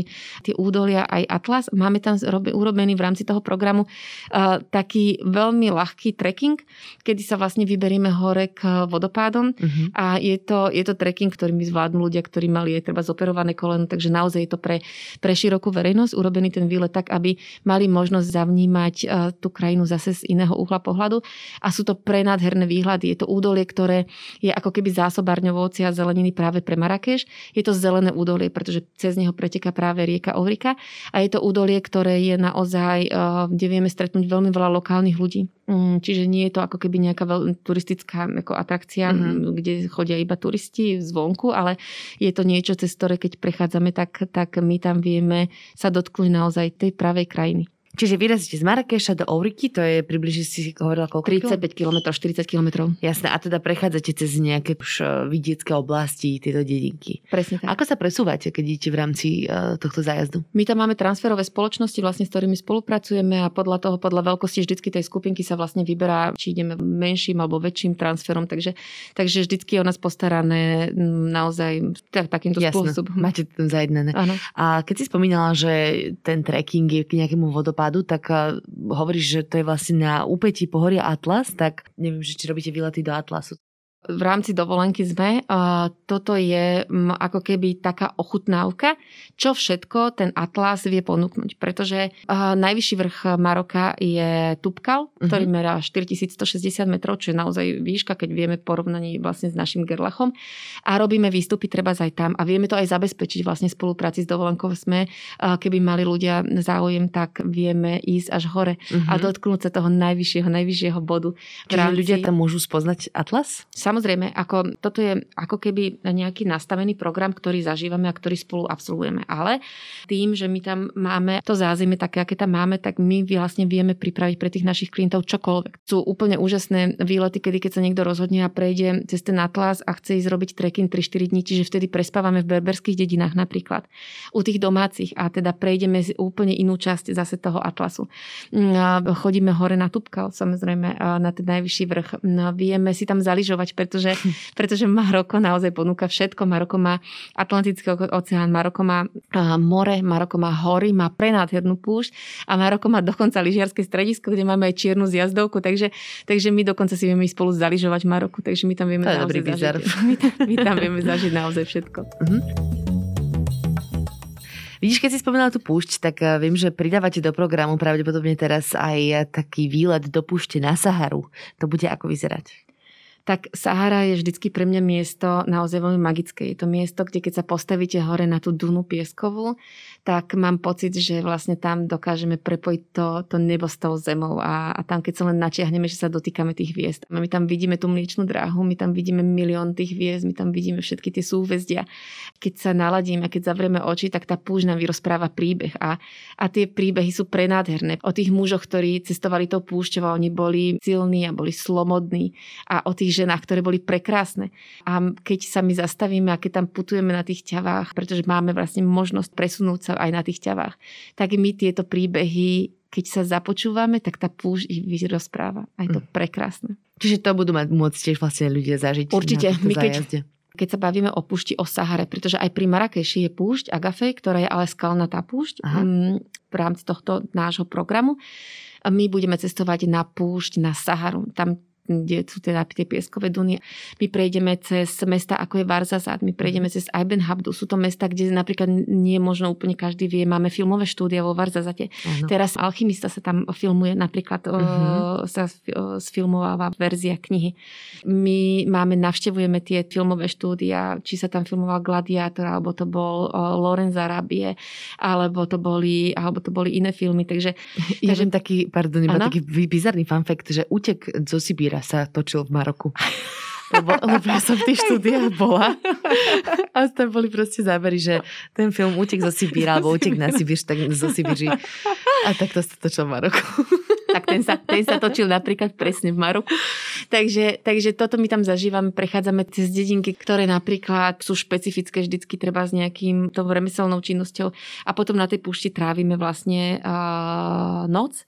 tie údolia, aj Atlas. Máme tam urobený v rámci toho programu uh, taký veľmi ľahký trekking, kedy sa vlastne vyberieme hore k vodopádom uh-huh. a je to, je to trekking, ktorý my zvládnu ľudia, ktorí mali aj treba zoperované koleno, takže naozaj je to pre, pre širokú verejnosť urobený ten výlet tak, aby mali možnosť zavnímať uh, tú krajinu zase z iného uhla pohľadu. A sú to prenádherné výhľady. Je to údolie, ktoré je ako keby zásobárňou ovocia a zeleniny práve pre Marrakeš. Je to zelené údolie, pretože cez neho preteká práve rieka Ovrika. A je to údolie, ktoré je naozaj, uh, kde vieme stretnúť veľmi veľa lokálnych ľudí. Um, čiže nie je to ako keby nejaká veľmi turistická ako atrakcia, mm-hmm. kde chodia iba turisti zvonku, ale je to niečo, cez ktoré keď prechádzame, tak, tak my tam vieme sa dotknúť naozaj tej pravej krajiny. Čiže vyrazíte z Marrakeša do Ouriky, to je približne si hovorila koľko? 35 km, 40 km. Jasné, a teda prechádzate cez nejaké už e, vidiecké oblasti, tieto dedinky. Presne tak. Ako sa presúvate, keď idete v rámci uh, tohto zájazdu? My tam máme transferové spoločnosti, vlastne, s ktorými spolupracujeme a podľa toho, podľa veľkosti vždycky tej skupinky sa vlastne vyberá, či ideme menším alebo väčším transferom, takže, takže vždycky je o nás postarané naozaj tak, takýmto spôsobom. máte to zajednané. Áno. A keď si spomínala, že ten trekking je k nejakému vodopádu, tak uh, hovoríš, že to je vlastne na úpetí pohoria Atlas, tak neviem, že či robíte výlety do Atlasu v rámci dovolenky sme. Toto je ako keby taká ochutnávka, čo všetko ten Atlas vie ponúknuť. Pretože najvyšší vrch Maroka je Tupkal, ktorý merá 4160 metrov, čo je naozaj výška, keď vieme porovnaní vlastne s našim Gerlachom. A robíme výstupy treba aj tam. A vieme to aj zabezpečiť vlastne spolupráci s dovolenkou sme. Keby mali ľudia záujem, tak vieme ísť až hore uh-huh. a dotknúť sa toho najvyššieho, najvyššieho bodu. Čiže rámci... ľudia tam môžu spoznať Atlas? Samozrejme, ako, toto je ako keby nejaký nastavený program, ktorý zažívame a ktorý spolu absolvujeme. Ale tým, že my tam máme to zázemie také, aké tam máme, tak my vlastne vieme pripraviť pre tých našich klientov čokoľvek. Sú úplne úžasné výlety, kedy keď sa niekto rozhodne a prejde cez ten atlas a chce ísť robiť trekking 3-4 dní, čiže vtedy prespávame v berberských dedinách napríklad. U tých domácich a teda prejdeme úplne inú časť zase toho atlasu. Chodíme hore na Tupkal, samozrejme, na ten najvyšší vrch. Vieme si tam zaližovať, pretože, pretože Maroko naozaj ponúka všetko. Maroko má Atlantický oceán, Maroko má more, Maroko má hory, má prenádhernú púšť a Maroko má dokonca lyžiarske stredisko, kde máme aj čiernu zjazdovku, takže, takže my dokonca si vieme spolu zaližovať v Maroku, takže my tam vieme to naozaj dobrý zažiť. My tam, my tam vieme zažiť naozaj všetko. Uh-huh. Vidíš, keď si spomínala tú púšť, tak eh, viem, že pridávate do programu pravdepodobne teraz aj taký výlet do púšte na Saharu. To bude ako vyzerať? Tak Sahara je vždycky pre mňa miesto naozaj veľmi magické. Je to miesto, kde keď sa postavíte hore na tú Dunu pieskovú, tak mám pocit, že vlastne tam dokážeme prepojiť to, to nebo s tou zemou a, a tam keď sa len načiahneme, že sa dotýkame tých hviezd. A my tam vidíme tú mliečnú dráhu, my tam vidíme milión tých hviezd, my tam vidíme všetky tie súhvezdia. Keď sa naladíme, keď zavrieme oči, tak tá púž nám vyrozpráva príbeh a, a tie príbehy sú prenádherné. O tých mužoch, ktorí cestovali tou púšťou, oni boli silní a boli slomodní a o tých ženách, ktoré boli prekrásne. A keď sa my zastavíme a keď tam putujeme na tých ťavách, pretože máme vlastne možnosť presunúť sa aj na tých ťavách, tak my tieto príbehy keď sa započúvame, tak tá púž ich rozpráva. A je to mm. prekrásne. Čiže to budú mať môcť tiež vlastne ľudia zažiť Určite. My keď, keď sa bavíme o púšti o Sahare, pretože aj pri Marrakeši je púšť Agafej, ktorá je ale skalnatá púšť Aha. Mm, v rámci tohto nášho programu. My budeme cestovať na púšť na Saharu. Tam kde sú teda tie pieskové duny. My prejdeme cez mesta ako je Varzazad, my prejdeme cez Aiben Habdu. Sú to mesta, kde napríklad nie možno úplne každý vie. Máme filmové štúdia vo Varzazate. Uh-huh. Teraz Alchymista sa tam filmuje, napríklad uh-huh. sa sfilmováva verzia knihy. My máme, navštevujeme tie filmové štúdia, či sa tam filmoval Gladiátor, alebo to bol Lorenz Arabie, alebo to boli, alebo to boli iné filmy. Takže, ja takže... taký, pardon, iba taký bizarný fun fact, že Útek zo Sibíra Shakira sa točil v Maroku. Lebo, lebo ja som v tých štúdiách bola. A tam boli proste zábery, že ten film Útek zo Sibíra, alebo Útek na Sibír, tak zo Sibíri. A tak to sa točil v Maroku. Tak ten sa, ten sa točil napríklad presne v Maroku. Takže, takže toto my tam zažívame, prechádzame cez dedinky, ktoré napríklad sú špecifické vždycky treba s nejakým tou remeselnou činnosťou. A potom na tej púšti trávime vlastne uh, noc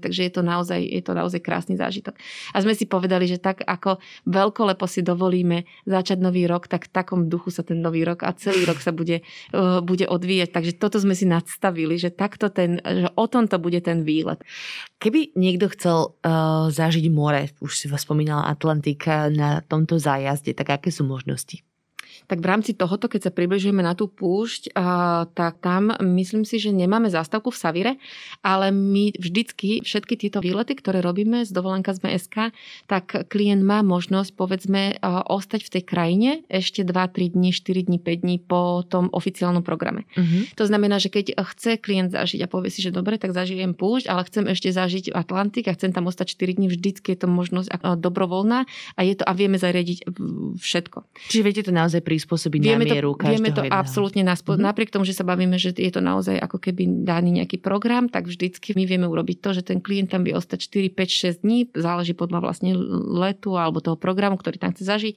Takže je to naozaj, je to naozaj krásny zážitok. A sme si povedali, že tak ako veľkolepo si dovolíme začať nový rok, tak v takom duchu sa ten nový rok a celý rok sa bude, uh, bude odvíjať. Takže toto sme si nadstavili, že takto ten, že o tomto bude ten výlet. Keby niekto chcel uh, zažiť more, už si vás spomínala Atlantika na tomto zájazde, tak aké sú možnosti? Tak v rámci tohoto, keď sa približujeme na tú púšť, tak tam myslím si, že nemáme zástavku v Savire, ale my vždycky všetky tieto výlety, ktoré robíme z dovolenka z MSK, tak klient má možnosť povedzme ostať v tej krajine ešte 2-3 dní, 4 dní, 5 dní po tom oficiálnom programe. Uh-huh. To znamená, že keď chce klient zažiť a povie si, že dobre, tak zažijem púšť, ale chcem ešte zažiť Atlantik a chcem tam ostať 4 dní, vždycky je to možnosť dobrovoľná a je to a vieme zariadiť všetko. Čiže viete to naozaj pri prispôsobiť vieme na mieru to, Vieme to jedného. absolútne naspo- mm-hmm. napriek tomu, že sa bavíme, že je to naozaj ako keby daný nejaký program, tak vždycky my vieme urobiť to, že ten klient tam vie ostať 4, 5, 6 dní, záleží podľa vlastne letu alebo toho programu, ktorý tam chce zažiť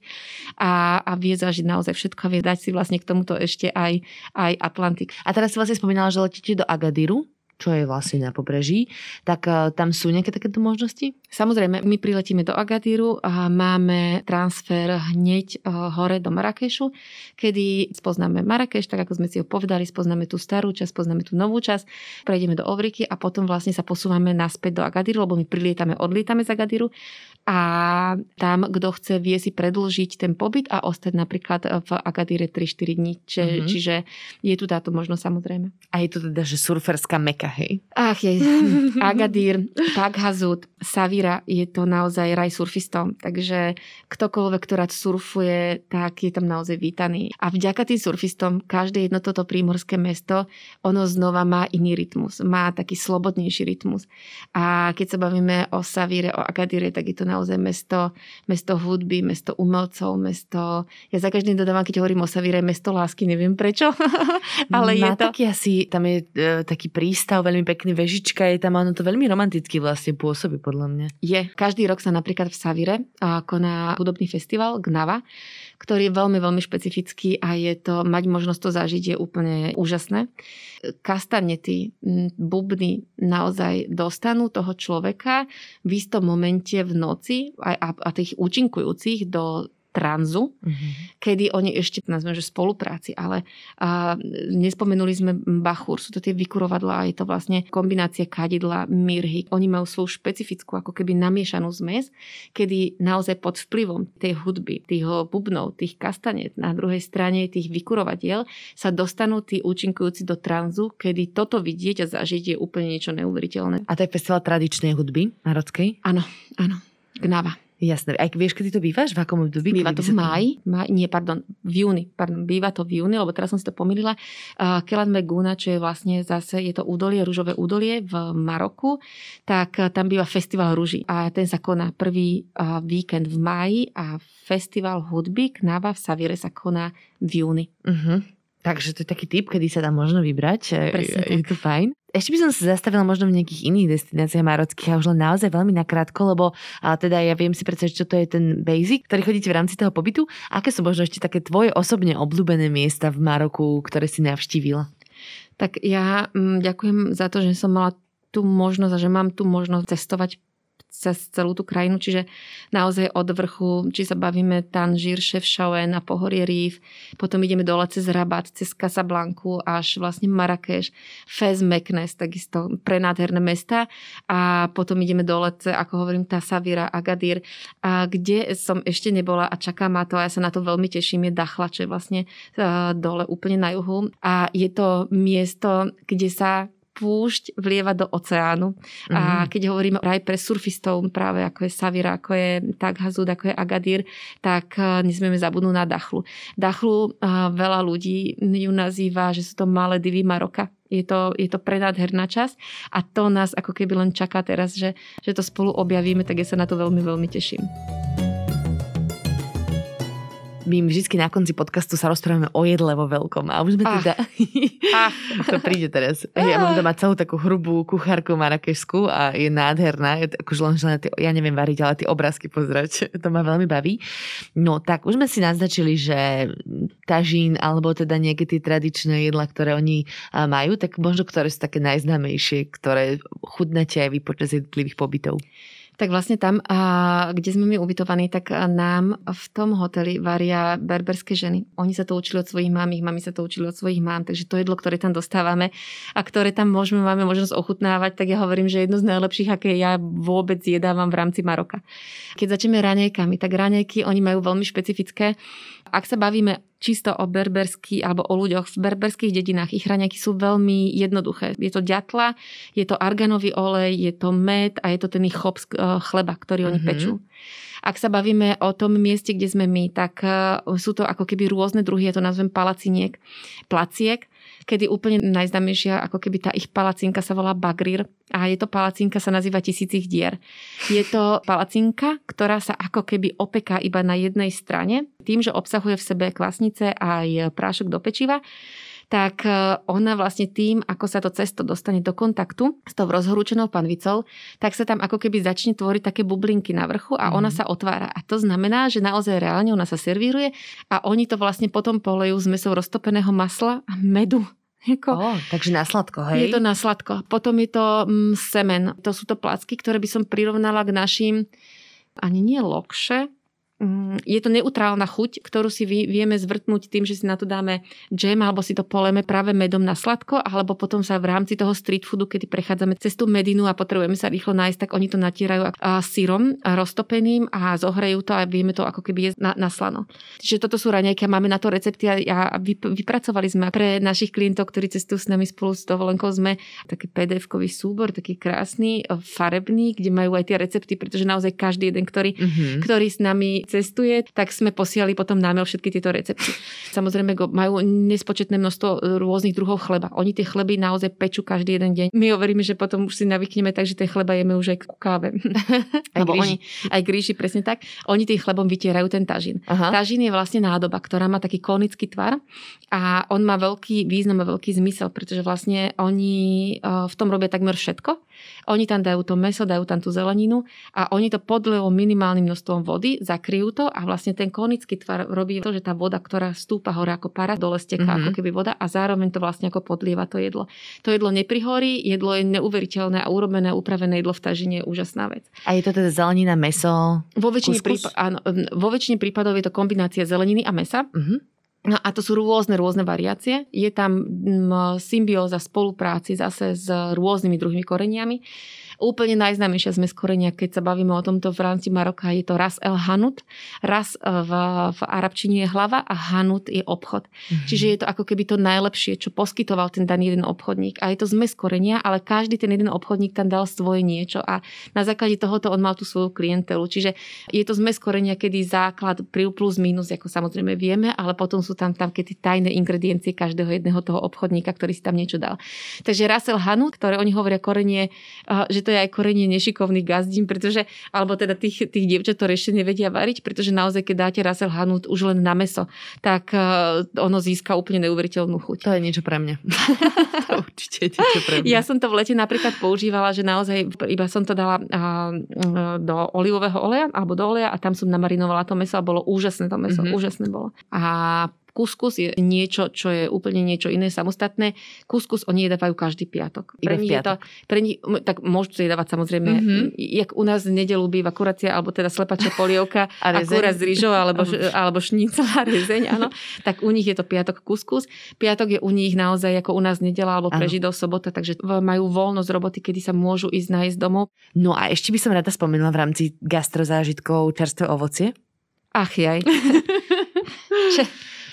a, a vie zažiť naozaj všetko a vie dať si vlastne k tomuto ešte aj, aj Atlantik. A teraz si vlastne spomínala, že letíte do Agadiru čo je vlastne na pobreží, tak uh, tam sú nejaké takéto možnosti? Samozrejme, my priletíme do Agatíru a máme transfer hneď uh, hore do Marrakešu, kedy spoznáme Marrakeš, tak ako sme si ho povedali, spoznáme tú starú časť, spoznáme tú novú časť, prejdeme do Ovriky a potom vlastne sa posúvame naspäť do Agatíru, lebo my prilietame, odlietame z Agatíru a tam, kto chce, vie si predlžiť ten pobyt a ostať napríklad v Agatíre 3-4 dní. Čiže, mm-hmm. čiže je tu táto možnosť samozrejme. A je to teda, že surferská meka, hej? Ach, je. Agadir, Taghazut, Savira, je to naozaj raj surfistom. Takže ktokoľvek, kto rád surfuje, tak je tam naozaj vítaný. A vďaka tým surfistom, každé jedno toto prímorské mesto, ono znova má iný rytmus. Má taký slobodnejší rytmus. A keď sa bavíme o Savire, o Agadire, tak je to naozaj mesto, mesto hudby, mesto umelcov, mesto... Ja za každým dodávam, keď hovorím o Savire, mesto lásky, neviem prečo. Ale Má je to... taký asi, tam je e, taký prístav, veľmi pekný, vežička je tam, ono to veľmi romanticky vlastne pôsobí podľa mňa. Je. Každý rok sa napríklad v Savire a, koná hudobný festival Gnava, ktorý je veľmi, veľmi špecifický a je to, mať možnosť to zažiť je úplne úžasné. Kastanety, bubny naozaj dostanú toho človeka v istom momente v noci a, a, a tých účinkujúcich do tranzu, Mhm. kedy oni ešte, nazveme, že spolupráci, ale a, nespomenuli sme bachúr, sú to tie vykurovadla a je to vlastne kombinácia kadidla, mirhy. Oni majú svoju špecifickú, ako keby namiešanú zmes, kedy naozaj pod vplyvom tej hudby, tých bubnov, tých kastanet, na druhej strane tých vykurovadiel sa dostanú tí účinkujúci do tranzu, kedy toto vidieť a zažiť je úplne niečo neuveriteľné. A to je festival tradičnej hudby marockej? Áno, áno. Gnava. Jasné. Aj vieš, kedy to bývaš? V akom období? Býva to v máji, máj, nie, pardon, v júni, pardon, býva to v júni, lebo teraz som si to pomýlila. Uh, Kelan Meguna, čo je vlastne zase, je to údolie, rúžové údolie v Maroku, tak uh, tam býva festival rúží a ten sa koná prvý uh, víkend v máji a festival hudby Knava v Savire sa koná v júni. Uh-huh. Takže to je taký typ, kedy sa dá možno vybrať. E, Presne je to fajn. Ešte by som sa zastavila možno v nejakých iných destináciách marockých a už len naozaj veľmi nakrátko, lebo a teda ja viem si predstaviť, čo to je ten basic, ktorý chodíte v rámci toho pobytu. Aké sú možno ešte také tvoje osobne obľúbené miesta v Maroku, ktoré si navštívila? Tak ja mm, ďakujem za to, že som mala tú možnosť a že mám tú možnosť cestovať cez celú tú krajinu, čiže naozaj od vrchu, či sa bavíme Tanžír, Ševšauen a pohorie Rif, potom ideme dole cez Rabat, cez Casablanku až vlastne Marrakeš, Fez, Meknes, takisto prenádherné mesta. A potom ideme dole, ako hovorím, tá Savira, Agadir, a kde som ešte nebola a čaká ma to a ja sa na to veľmi teším, je Dachla, čo je vlastne uh, dole úplne na juhu. A je to miesto, kde sa púšť vlieva do oceánu. Mm-hmm. A keď hovoríme aj pre surfistov, práve ako je Savira, ako je Taghazud, ako je Agadir, tak uh, nesmieme zabudnúť na Dachlu. Dachlu uh, veľa ľudí ju nazýva, že sú to malé divy Maroka. Je to, je to prenádherná časť a to nás ako keby len čaká teraz, že, že to spolu objavíme, tak ja sa na to veľmi, veľmi teším my vždy na konci podcastu sa rozprávame o jedle vo veľkom. A už sme teda... Ach. to príde teraz. Ja mám doma celú takú hrubú kuchárku marakešskú a je nádherná. Je akože len, len tie, ja neviem variť, ale tie obrázky pozerať. To ma veľmi baví. No tak, už sme si naznačili, že tažín alebo teda nejaké tie tradičné jedla, ktoré oni majú, tak možno ktoré sú také najznámejšie, ktoré chudnáte aj vy počas jednotlivých pobytov. Tak vlastne tam, kde sme my ubytovaní, tak nám v tom hoteli varia berberské ženy. Oni sa to učili od svojich mám, ich mami sa to učili od svojich mám, takže to jedlo, ktoré tam dostávame a ktoré tam môžeme, máme možnosť ochutnávať, tak ja hovorím, že jedno z najlepších, aké ja vôbec jedávam v rámci Maroka. Keď začneme raňajkami, tak raňajky oni majú veľmi špecifické. Ak sa bavíme čisto o berberský alebo o ľuďoch v berberských dedinách. Ich raňajky sú veľmi jednoduché. Je to ďatla, je to arganový olej, je to med a je to ten ich chop chleba, ktorý oni mm-hmm. pečú. Ak sa bavíme o tom mieste, kde sme my, tak sú to ako keby rôzne druhy, ja to nazvem palaciniek, placiek, kedy úplne najznámejšia, ako keby tá ich palacinka sa volá Bagrir a je to palacinka, sa nazýva Tisícich dier. Je to palacinka, ktorá sa ako keby opeká iba na jednej strane, tým, že obsahuje v sebe kvasnice aj prášok do pečiva tak e, ona vlastne tým, ako sa to cesto dostane do kontaktu s tou rozhorúčenou panvicou, tak sa tam ako keby začne tvoriť také bublinky na vrchu a ona mm. sa otvára. A to znamená, že naozaj reálne ona sa servíruje a oni to vlastne potom polejú s mesou roztopeného masla a medu. Jako, oh, takže na sladko, hej? Je to na sladko. Potom je to mm, semen. To sú to placky, ktoré by som prirovnala k našim ani nie lokše, je to neutrálna chuť, ktorú si vieme zvrtnúť tým, že si na to dáme džem alebo si to poleme práve medom na sladko, alebo potom sa v rámci toho street foodu, kedy prechádzame cez tú medinu a potrebujeme sa rýchlo nájsť, tak oni to natierajú a sírom a roztopeným a zohrejú to a vieme to ako keby jesť na, na slano. Čiže toto sú raňajky a máme na to recepty a, a vypracovali sme pre našich klientov, ktorí cestujú s nami spolu s dovolenkou, sme taký PDF-kový súbor, taký krásny, farebný, kde majú aj tie recepty, pretože naozaj každý jeden, ktorý, mm-hmm. ktorý s nami cestuje, tak sme posiali potom námel všetky tieto recepty. Samozrejme majú nespočetné množstvo rôznych druhov chleba. Oni tie chleby naozaj pečú každý jeden deň. My hovoríme, že potom už si navykneme tak, že tie chleba jeme už aj ku káve. Aj Lebo oni, aj gríši, presne tak. Oni tým chlebom vytierajú ten tažín. Aha. Tažín je vlastne nádoba, ktorá má taký konický tvar a on má veľký význam a veľký zmysel, pretože vlastne oni eh, v tom robia takmer všetko. Oni tam dajú to meso, dajú tam tú zeleninu a oni to podlejú minimálnym množstvom vody, zakryjú to a vlastne ten konický tvar robí to, že tá voda, ktorá stúpa hore ako para, dole steká mm-hmm. ako keby voda a zároveň to vlastne ako podlieva to jedlo. To jedlo neprihorí, jedlo je neuveriteľné a urobené, upravené jedlo v tažine je úžasná vec. A je to teda zelenina, meso, vo väčšine, prípad, áno, vo väčšine prípadov je to kombinácia zeleniny a mesa. Mm-hmm. No a to sú rôzne, rôzne variácie. Je tam mm, symbióza spolupráci zase s rôznymi druhými koreniami. Úplne najznámejšia sme korenia, keď sa bavíme o tomto v rámci Maroka, je to Ras El Hanut. Ras e, v, v arabčine je hlava a Hanut je obchod. Mm-hmm. Čiže je to ako keby to najlepšie, čo poskytoval ten daný jeden obchodník. A je to zmes korenia, ale každý ten jeden obchodník tam dal svoje niečo a na základe tohoto on mal tú svoju klientelu. Čiže je to zmes korenia, kedy základ plus minus, ako samozrejme vieme, ale potom sú tam, tam keď tajné ingrediencie každého jedného toho obchodníka, ktorý si tam niečo dal. Takže Rasel Hanut, ktoré oni hovoria korenie, e, že to to je aj korenie nešikovných gazdín, pretože, alebo teda tých, tých dievčat, ktoré ešte nevedia variť, pretože naozaj, keď dáte Russell Hanut už len na meso, tak uh, ono získa úplne neuveriteľnú chuť. To je niečo pre mňa. to určite je niečo pre mňa. Ja som to v lete napríklad používala, že naozaj iba som to dala uh, do olivového oleja alebo do oleja a tam som namarinovala to meso a bolo úžasné to meso, mm-hmm. úžasné bolo. A Kuskus je niečo, čo je úplne niečo iné, samostatné. Kuskus oni jedávajú každý piatok. Pre nich je to, pre nich, tak môžu jedávať samozrejme, mm-hmm. jak u nás v nedelu býva kuracia, alebo teda slepačia polievka a, a kura z rýžou, alebo, alebo šnicel a rezeň, áno. tak u nich je to piatok kuskus. Piatok je u nich naozaj ako u nás nedela, alebo pre Židov sobota, takže majú voľnosť roboty, kedy sa môžu ísť nájsť domov. No a ešte by som rada spomenula v rámci gastrozážitkov čerstvé ovocie. Ach jaj.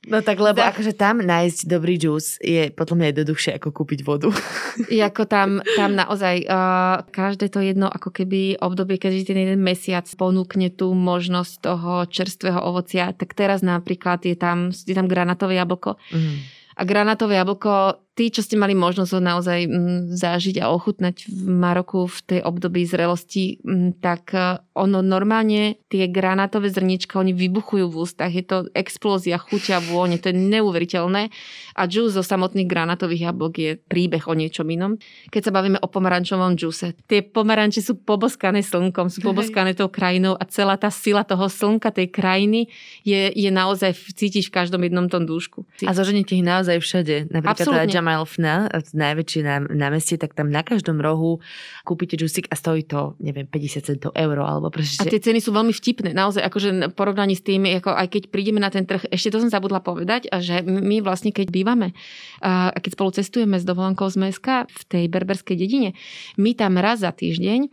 No tak lebo tak. akože tam nájsť dobrý džús je potom jednoduchšie ako kúpiť vodu. Jako tam, tam naozaj uh, každé to jedno ako keby obdobie, keď ten jeden mesiac ponúkne tú možnosť toho čerstvého ovocia, tak teraz napríklad je tam, je tam granatové jablko. Mm. A granatové jablko tí, čo ste mali možnosť ho naozaj mm, zažiť a ochutnať v Maroku v tej období zrelosti, mm, tak e, ono normálne tie granátové zrnička, oni vybuchujú v ústach. Je to explózia chuťa, vône, to je neuveriteľné. A džús zo samotných granátových jablok je príbeh o niečom inom. Keď sa bavíme o pomarančovom džuse, tie pomaranče sú poboskané slnkom, sú poboskané tou krajinou a celá tá sila toho slnka, tej krajiny je, je naozaj cítiť v každom jednom tom dúšku. A zoženíte ich naozaj všade. Napríklad Absolutne Amalfna, najväčšie námestie, tak tam na každom rohu kúpite džusik a stojí to, neviem, 50 centov euro. Alebo proste... A tie ceny sú veľmi vtipné. Naozaj, akože v porovnaní s tým, ako aj keď prídeme na ten trh, ešte to som zabudla povedať, že my vlastne, keď bývame a keď spolu cestujeme s dovolenkou z Meska v tej berberskej dedine, my tam raz za týždeň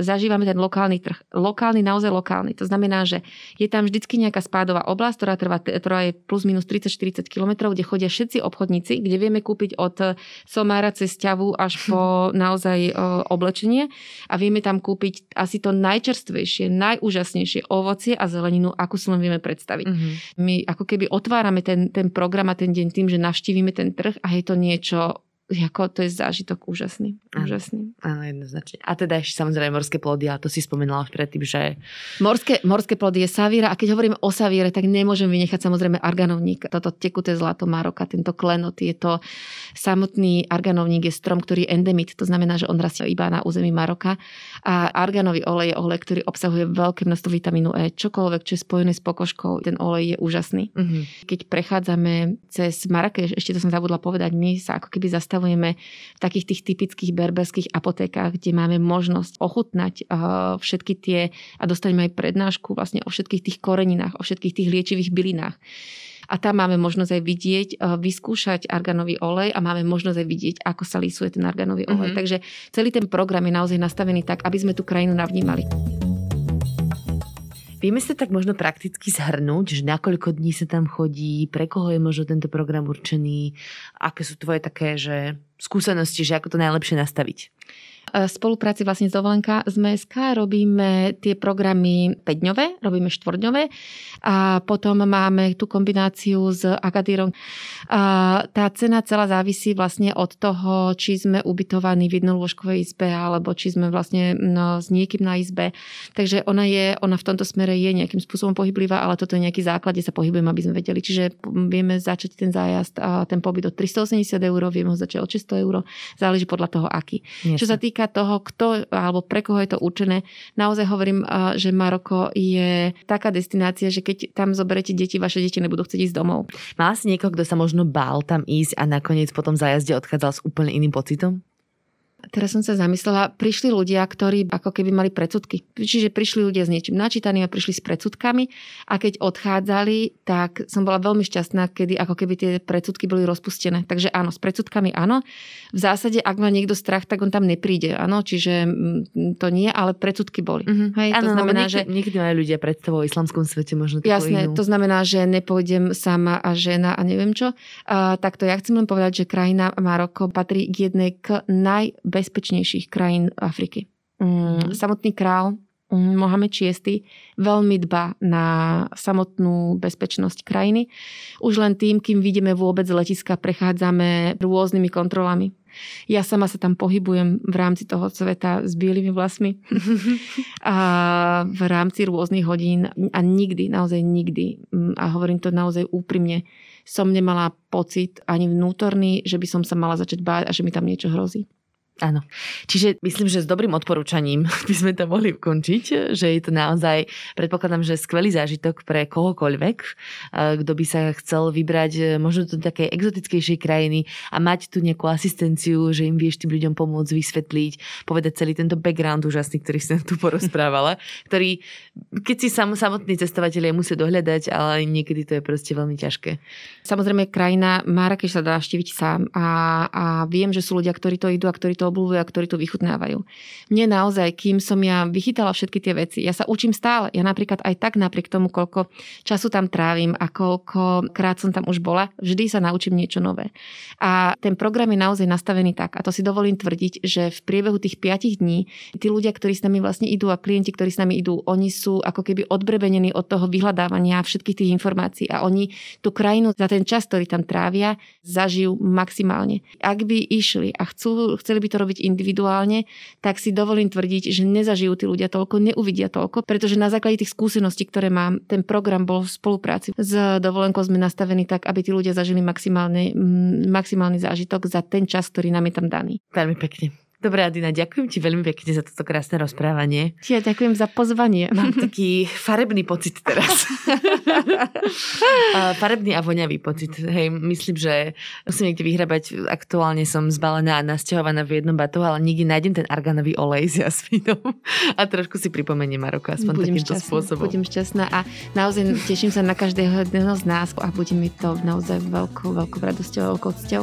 zažívame ten lokálny trh. Lokálny, naozaj lokálny. To znamená, že je tam vždycky nejaká spádová oblasť, ktorá, trvá, ktorá je plus minus 30-40 km, kde chodia všetci obchodníci, kde vieme kúpiť od somára cez ťavu až po naozaj oblečenie a vieme tam kúpiť asi to najčerstvejšie, najúžasnejšie ovocie a zeleninu, ako si len vieme predstaviť. Mm-hmm. My ako keby otvárame ten, ten program a ten deň tým, že navštívime ten trh a je to niečo ako to je zážitok úžasný. úžasný. Áno, jednoznačne. A teda ešte samozrejme morské plody, a to si spomenula predtým, že... Morské, morské plody je savíra a keď hovoríme o savíre, tak nemôžem vynechať samozrejme arganovník. Toto tekuté zlato Maroka, tento klenot, je to samotný arganovník, je strom, ktorý je endemit, to znamená, že on rastie iba na území Maroka. A arganový olej je olej, ktorý obsahuje veľké množstvo vitamínu E. Čokoľvek, čo je spojené s pokožkou, ten olej je úžasný. Mm-hmm. Keď prechádzame cez Marrakeš, ešte to som zabudla povedať, my sa ako keby zastavíme zastavujeme v takých tých typických berberských apotékach, kde máme možnosť ochutnať uh, všetky tie a dostaneme aj prednášku vlastne o všetkých tých koreninách, o všetkých tých liečivých bylinách. A tam máme možnosť aj vidieť, uh, vyskúšať arganový olej a máme možnosť aj vidieť, ako sa lísuje ten arganový olej. Mm-hmm. Takže celý ten program je naozaj nastavený tak, aby sme tú krajinu navnímali. Vieme sa tak možno prakticky zhrnúť, že na koľko dní sa tam chodí, pre koho je možno tento program určený, aké sú tvoje také, že skúsenosti, že ako to najlepšie nastaviť? Spolupráci vlastne s Dovolenka z MSK robíme tie programy 5-dňové, robíme 4-dňové a potom máme tú kombináciu s Agadírom. A tá cena celá závisí vlastne od toho, či sme ubytovaní v jednolôžkovej izbe alebo či sme vlastne no, s niekým na izbe. Takže ona je, ona v tomto smere je nejakým spôsobom pohyblivá, ale toto je nejaký základ, kde sa pohybujeme, aby sme vedeli. Čiže vieme začať ten zájazd a ten pobyt od 380 eur, vieme ho začať od 600 eur, záleží podľa toho, aký. Yes. Čo sa týka týka toho, kto alebo pre koho je to určené, naozaj hovorím, že Maroko je taká destinácia, že keď tam zoberete deti, vaše deti nebudú chcieť ísť domov. Má si niekoho, kto sa možno bál tam ísť a nakoniec potom zájazde odchádzal s úplne iným pocitom? Teraz som sa zamyslela, prišli ľudia, ktorí ako keby mali predsudky. Čiže prišli ľudia s niečím načítaným a prišli s predsudkami a keď odchádzali, tak som bola veľmi šťastná, kedy ako keby tie predsudky boli rozpustené. Takže áno, s predsudkami áno. V zásade, ak má niekto strach, tak on tam nepríde. Áno, čiže mm, to nie, ale predsudky boli. Mm-hmm. Hej, to znamená, niekedy, že... Niekedy majú ľudia predstavu o islamskom svete možno Jasné, inú. to znamená, že nepôjdem sama a žena a neviem čo. Uh, takto ja chcem len povedať, že krajina Maroko patrí k jednej k naj najbezpečnejších krajín Afriky. Mm, mhm. samotný král mm, Mohamed VI veľmi dba na samotnú bezpečnosť krajiny. Už len tým, kým vidíme vôbec z letiska, prechádzame rôznymi kontrolami. Ja sama sa tam pohybujem v rámci toho sveta s bielými vlasmi a v rámci rôznych hodín a nikdy, naozaj nikdy, mm, a hovorím to naozaj úprimne, som nemala pocit ani vnútorný, že by som sa mala začať báť a že mi tam niečo hrozí. Áno. Čiže myslím, že s dobrým odporúčaním by sme to mohli ukončiť, že je to naozaj, predpokladám, že skvelý zážitok pre kohokoľvek, kto by sa chcel vybrať e, možno do takej exotickejšej krajiny a mať tu nejakú asistenciu, že im vieš tým ľuďom pomôcť vysvetliť, povedať celý tento background úžasný, ktorý som tu porozprávala, ktorý, keď si sam, samotní cestovateľia musia dohľadať, ale niekedy to je proste veľmi ťažké. Samozrejme, krajina Marrakeš sa dá štíviť sám a, a viem, že sú ľudia, ktorí to idú a ktorí to to obľúbujú a ktorí to vychutnávajú. Mne naozaj, kým som ja vychytala všetky tie veci, ja sa učím stále. Ja napríklad aj tak napriek tomu, koľko času tam trávim a koľko krát som tam už bola, vždy sa naučím niečo nové. A ten program je naozaj nastavený tak, a to si dovolím tvrdiť, že v priebehu tých 5 dní tí ľudia, ktorí s nami vlastne idú a klienti, ktorí s nami idú, oni sú ako keby odbrebenení od toho vyhľadávania všetkých tých informácií a oni tú krajinu za ten čas, ktorý tam trávia, zažijú maximálne. Ak by išli a chcú, chceli by to robiť individuálne, tak si dovolím tvrdiť, že nezažijú tí ľudia toľko, neuvidia toľko, pretože na základe tých skúseností, ktoré mám, ten program bol v spolupráci s dovolenkou sme nastavení tak, aby tí ľudia zažili maximálny, maximálny zážitok za ten čas, ktorý nám je tam daný. Veľmi pekne. Dobre, Adina, ďakujem ti veľmi pekne za toto krásne rozprávanie. Ja ďakujem za pozvanie. Mám taký farebný pocit teraz. farebný a voňavý pocit. Hej, myslím, že musím niekde vyhrabať. Aktuálne som zbalená a nasťahovaná v jednom batu, ale nikdy nájdem ten arganový olej s jasmínom a trošku si pripomeniem Maroko aspoň budem takýmto šťastná, spôsobom. Budem šťastná a naozaj teším sa na každého jedného z nás a bude mi to naozaj veľkou, veľkou radosťou, veľkou cťou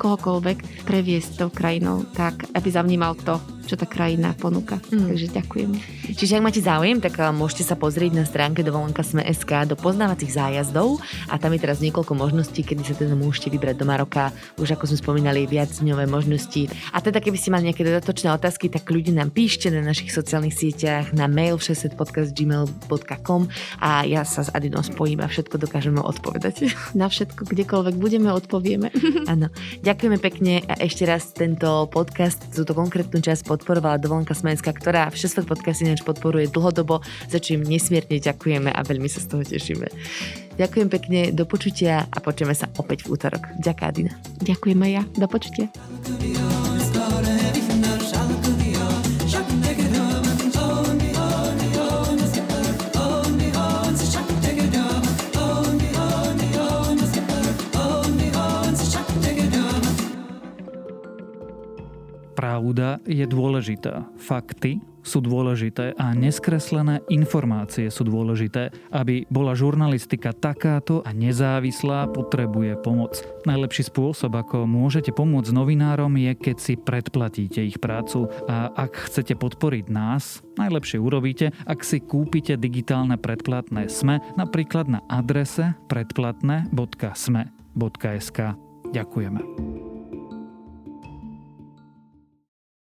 kohokoľvek previesť tou krajinou tak, aby zavnímal to, čo tá krajina ponúka. Mm. Takže ďakujem. Čiže ak máte záujem, tak môžete sa pozrieť na stránke dovolenka Sme.sk do poznávacích zájazdov a tam je teraz niekoľko možností, kedy sa teda môžete vybrať do Maroka. Už ako sme spomínali, viac dňové možnosti. A teda keby ste mali nejaké dodatočné otázky, tak ľudí nám píšte na našich sociálnych sieťach, na mail všesetpodcast.gmail.com a ja sa s Adinou spojím a všetko dokážeme odpovedať. Na všetko, kdekoľvek budeme, odpovieme. Áno. Ďakujeme pekne a ešte raz tento podcast, túto konkrétnu časť podporovala Dovolenka Smenska, ktorá Všesvet podcast ináč podporuje dlhodobo, za čím nesmierne ďakujeme a veľmi sa z toho tešíme. Ďakujem pekne, do počutia a počujeme sa opäť v útorok. Ďakujem, Adina. Ďakujem aj ja. Do počutia. Pravda je dôležitá. Fakty sú dôležité a neskreslené informácie sú dôležité. Aby bola žurnalistika takáto a nezávislá, potrebuje pomoc. Najlepší spôsob, ako môžete pomôcť novinárom, je, keď si predplatíte ich prácu. A ak chcete podporiť nás, najlepšie urobíte, ak si kúpite digitálne predplatné SME, napríklad na adrese predplatné.sme.sk. Ďakujeme.